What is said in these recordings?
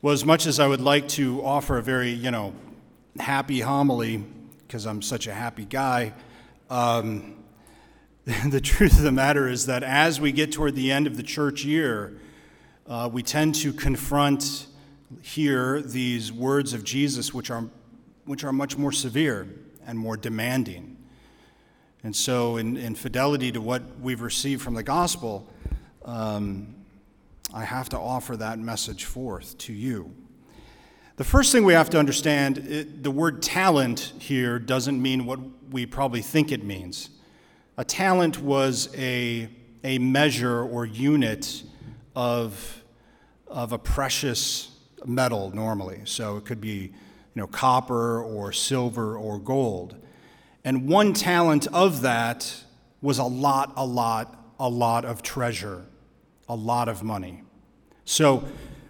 Well, as much as I would like to offer a very, you know, happy homily, because I'm such a happy guy, um, the truth of the matter is that as we get toward the end of the church year, uh, we tend to confront here these words of Jesus, which are, which are much more severe and more demanding. And so, in, in fidelity to what we've received from the gospel, um, I have to offer that message forth to you. The first thing we have to understand it, the word talent here doesn't mean what we probably think it means. A talent was a, a measure or unit of, of a precious metal normally. So it could be you know, copper or silver or gold. And one talent of that was a lot, a lot, a lot of treasure, a lot of money. So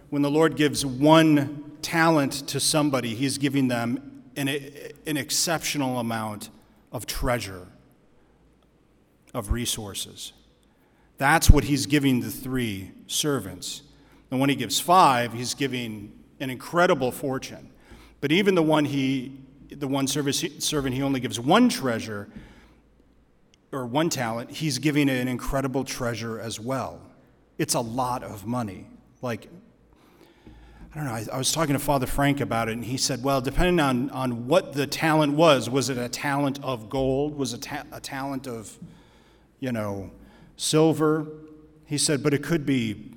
when the Lord gives one talent to somebody, He's giving them an, an exceptional amount of treasure, of resources. That's what He's giving the three servants. And when He gives five, He's giving an incredible fortune. But even the one he, the one service, servant, he only gives one treasure or one talent. He's giving an incredible treasure as well. It's a lot of money. Like, I don't know, I, I was talking to Father Frank about it, and he said, well, depending on, on what the talent was, was it a talent of gold? Was it ta- a talent of, you know, silver? He said, but it could be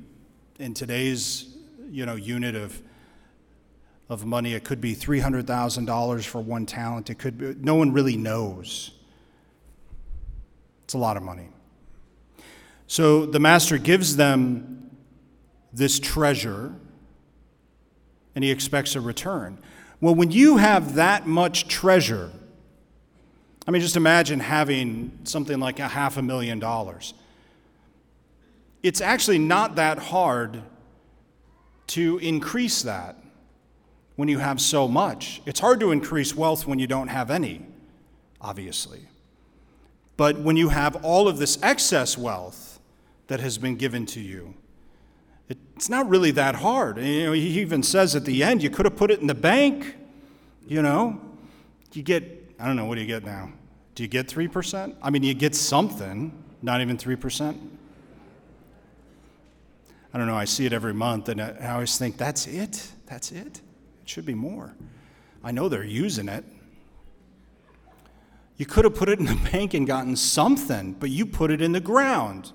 in today's, you know, unit of of money. It could be $300,000 for one talent. It could be, no one really knows. It's a lot of money. So the master gives them this treasure and he expects a return. Well, when you have that much treasure, I mean, just imagine having something like a half a million dollars. It's actually not that hard to increase that when you have so much. It's hard to increase wealth when you don't have any, obviously. But when you have all of this excess wealth that has been given to you, it's not really that hard. You know, he even says at the end, you could have put it in the bank, you know. You get, I don't know, what do you get now? Do you get 3%? I mean, you get something, not even 3%. I don't know, I see it every month and I always think, that's it? That's it? It should be more. I know they're using it. You could have put it in the bank and gotten something, but you put it in the ground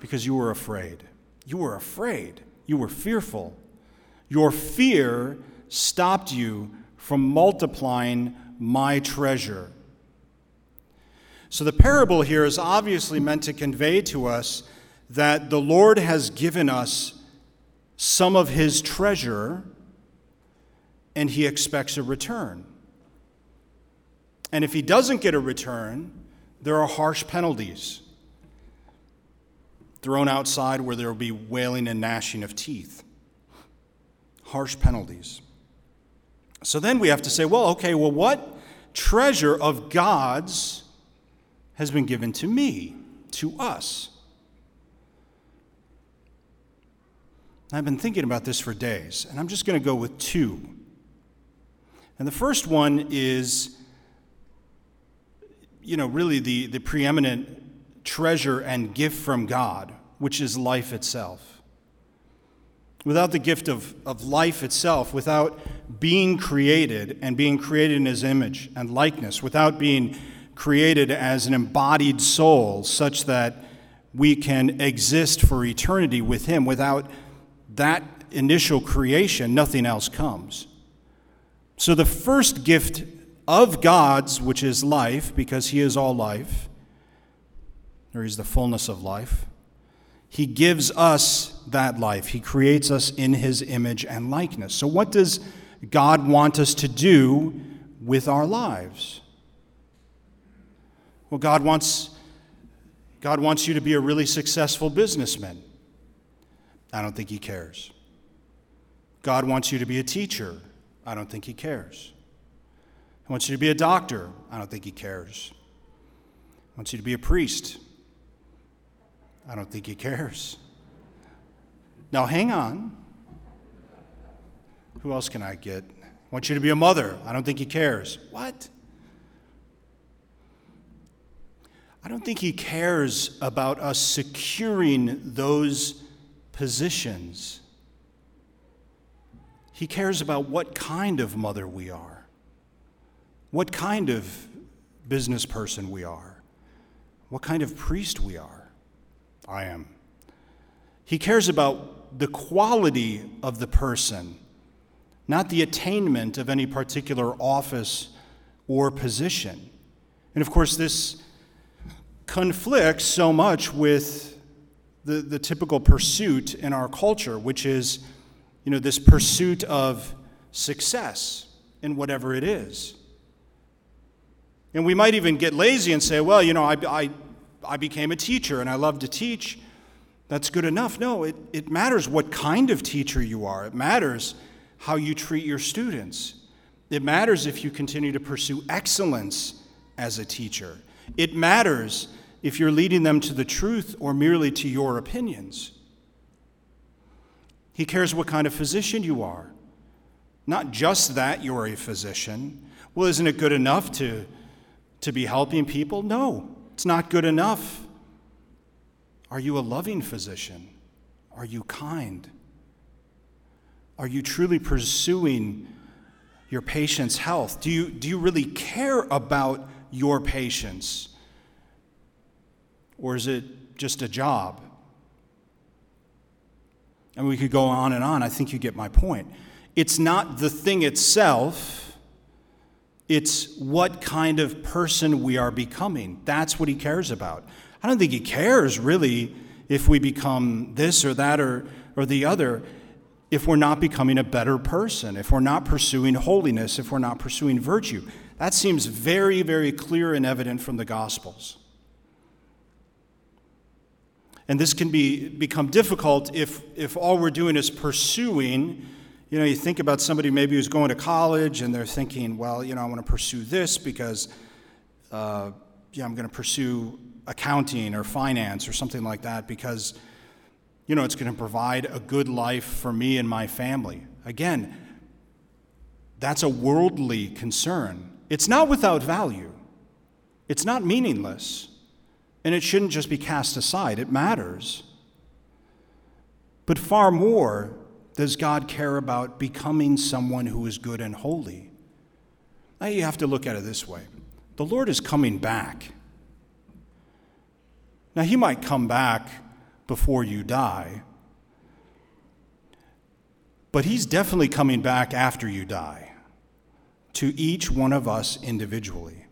because you were afraid. You were afraid. You were fearful. Your fear stopped you from multiplying my treasure. So the parable here is obviously meant to convey to us that the Lord has given us some of his treasure and he expects a return. And if he doesn't get a return, there are harsh penalties thrown outside where there will be wailing and gnashing of teeth. Harsh penalties. So then we have to say, well, okay, well, what treasure of God's has been given to me, to us? I've been thinking about this for days, and I'm just going to go with two and the first one is, you know, really the, the preeminent treasure and gift from God, which is life itself. Without the gift of, of life itself, without being created and being created in his image and likeness, without being created as an embodied soul such that we can exist for eternity with him, without that initial creation, nothing else comes. So, the first gift of God's, which is life, because He is all life, or He's the fullness of life, He gives us that life. He creates us in His image and likeness. So, what does God want us to do with our lives? Well, God wants, God wants you to be a really successful businessman. I don't think He cares. God wants you to be a teacher. I don't think he cares. He wants you to be a doctor. I don't think he cares. He wants you to be a priest. I don't think he cares. Now, hang on. Who else can I get? I want you to be a mother. I don't think he cares. What? I don't think he cares about us securing those positions. He cares about what kind of mother we are, what kind of business person we are, what kind of priest we are. I am. He cares about the quality of the person, not the attainment of any particular office or position. And of course, this conflicts so much with the, the typical pursuit in our culture, which is, you know, this pursuit of success in whatever it is. And we might even get lazy and say, well, you know, I, I, I became a teacher and I love to teach. That's good enough. No, it, it matters what kind of teacher you are. It matters how you treat your students. It matters if you continue to pursue excellence as a teacher. It matters if you're leading them to the truth or merely to your opinions. He cares what kind of physician you are. Not just that you're a physician. Well, isn't it good enough to, to be helping people? No, it's not good enough. Are you a loving physician? Are you kind? Are you truly pursuing your patient's health? Do you, do you really care about your patients? Or is it just a job? And we could go on and on. I think you get my point. It's not the thing itself, it's what kind of person we are becoming. That's what he cares about. I don't think he cares really if we become this or that or, or the other if we're not becoming a better person, if we're not pursuing holiness, if we're not pursuing virtue. That seems very, very clear and evident from the Gospels. And this can be, become difficult if, if all we're doing is pursuing. You know, you think about somebody maybe who's going to college and they're thinking, well, you know, I want to pursue this because, uh, yeah, I'm going to pursue accounting or finance or something like that because, you know, it's going to provide a good life for me and my family. Again, that's a worldly concern. It's not without value, it's not meaningless. And it shouldn't just be cast aside, it matters. But far more does God care about becoming someone who is good and holy. Now you have to look at it this way the Lord is coming back. Now, He might come back before you die, but He's definitely coming back after you die to each one of us individually.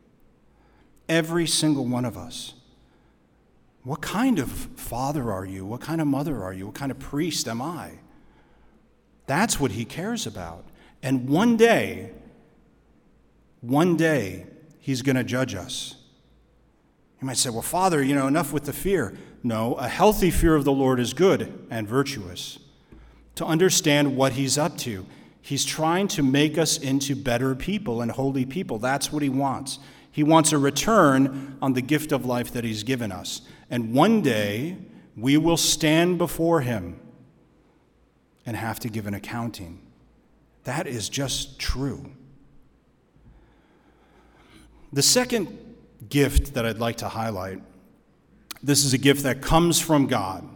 Every single one of us. What kind of father are you? What kind of mother are you? What kind of priest am I? That's what he cares about. And one day, one day, he's going to judge us. You might say, well, Father, you know, enough with the fear. No, a healthy fear of the Lord is good and virtuous. To understand what he's up to, he's trying to make us into better people and holy people. That's what he wants. He wants a return on the gift of life that he's given us. And one day, we will stand before him and have to give an accounting. That is just true. The second gift that I'd like to highlight this is a gift that comes from God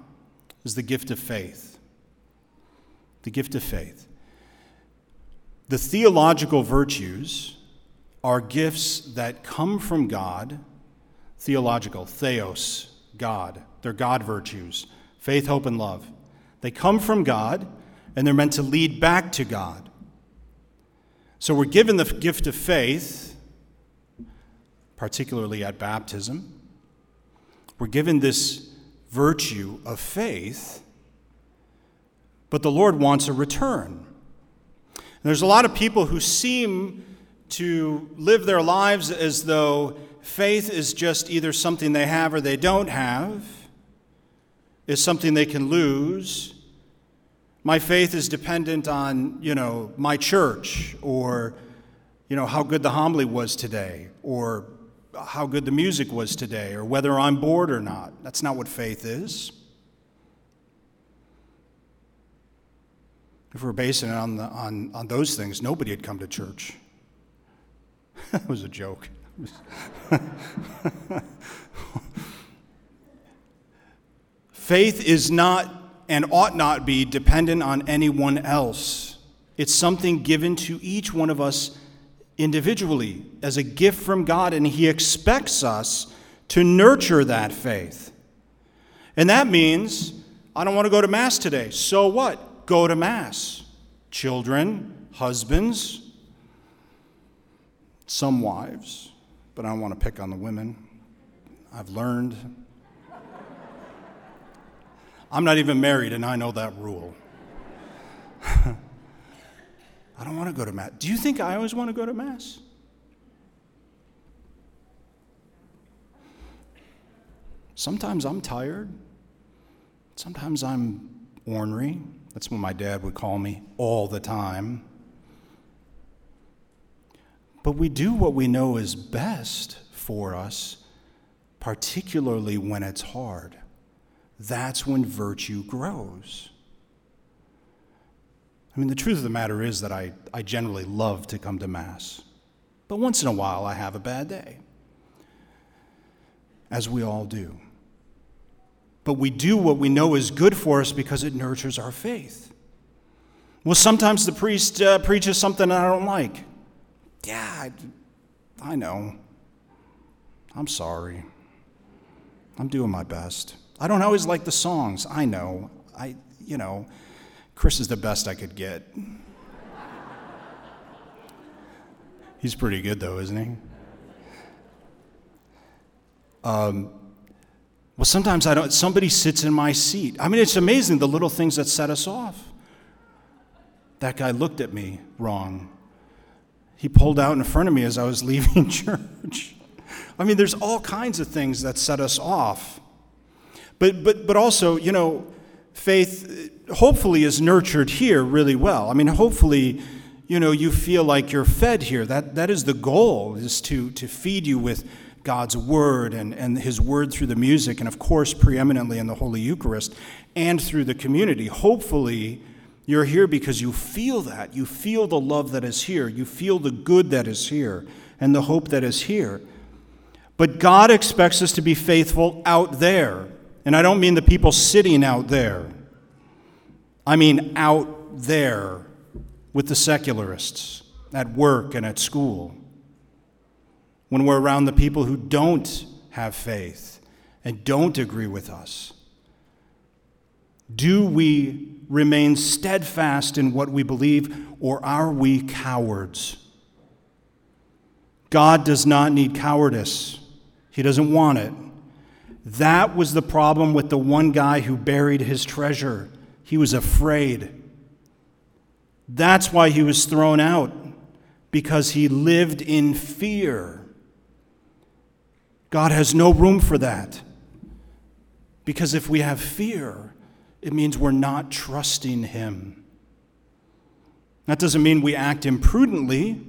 is the gift of faith. The gift of faith. The theological virtues are gifts that come from God, theological, theos, God. They're God virtues faith, hope, and love. They come from God, and they're meant to lead back to God. So we're given the gift of faith, particularly at baptism. We're given this virtue of faith, but the Lord wants a return. And there's a lot of people who seem to live their lives as though faith is just either something they have or they don't have, is something they can lose. My faith is dependent on, you know, my church or, you know, how good the homily was today or how good the music was today or whether I'm bored or not. That's not what faith is. If we're basing it on, the, on, on those things, nobody had come to church. that was a joke. Faith is not and ought not be dependent on anyone else. It's something given to each one of us individually as a gift from God, and He expects us to nurture that faith. And that means, I don't want to go to Mass today. So what? Go to Mass. Children, husbands, some wives, but I don't want to pick on the women. I've learned. I'm not even married, and I know that rule. I don't want to go to Mass. Do you think I always want to go to Mass? Sometimes I'm tired. Sometimes I'm ornery. That's what my dad would call me all the time. But we do what we know is best for us, particularly when it's hard. That's when virtue grows. I mean, the truth of the matter is that I, I generally love to come to Mass. But once in a while, I have a bad day, as we all do. But we do what we know is good for us because it nurtures our faith. Well, sometimes the priest uh, preaches something I don't like. Yeah, I, I know. I'm sorry. I'm doing my best. I don't always like the songs. I know. I, you know, Chris is the best I could get. He's pretty good, though, isn't he? Um, well, sometimes I don't, somebody sits in my seat. I mean, it's amazing the little things that set us off. That guy looked at me wrong. He pulled out in front of me as I was leaving church. I mean, there's all kinds of things that set us off. But, but, but also, you know, faith hopefully is nurtured here really well. I mean, hopefully, you know, you feel like you're fed here. That, that is the goal, is to, to feed you with God's word and, and his word through the music, and of course, preeminently in the Holy Eucharist and through the community. Hopefully, you're here because you feel that. You feel the love that is here. You feel the good that is here and the hope that is here. But God expects us to be faithful out there. And I don't mean the people sitting out there. I mean out there with the secularists at work and at school. When we're around the people who don't have faith and don't agree with us. Do we remain steadfast in what we believe, or are we cowards? God does not need cowardice, He doesn't want it. That was the problem with the one guy who buried his treasure. He was afraid. That's why he was thrown out, because he lived in fear. God has no room for that. Because if we have fear, it means we're not trusting Him. That doesn't mean we act imprudently.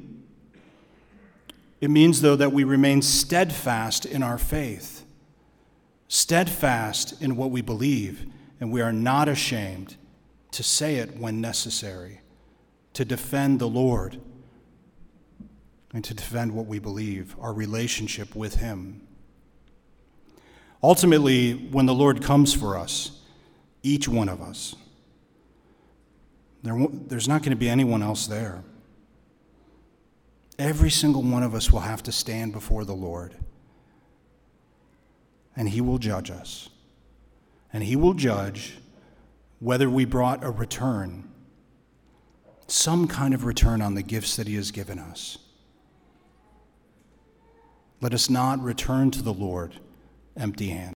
It means, though, that we remain steadfast in our faith steadfast in what we believe, and we are not ashamed to say it when necessary, to defend the Lord, and to defend what we believe, our relationship with Him. Ultimately, when the Lord comes for us, each one of us, there, there's not going to be anyone else there. Every single one of us will have to stand before the Lord and he will judge us. And he will judge whether we brought a return, some kind of return on the gifts that he has given us. Let us not return to the Lord empty handed.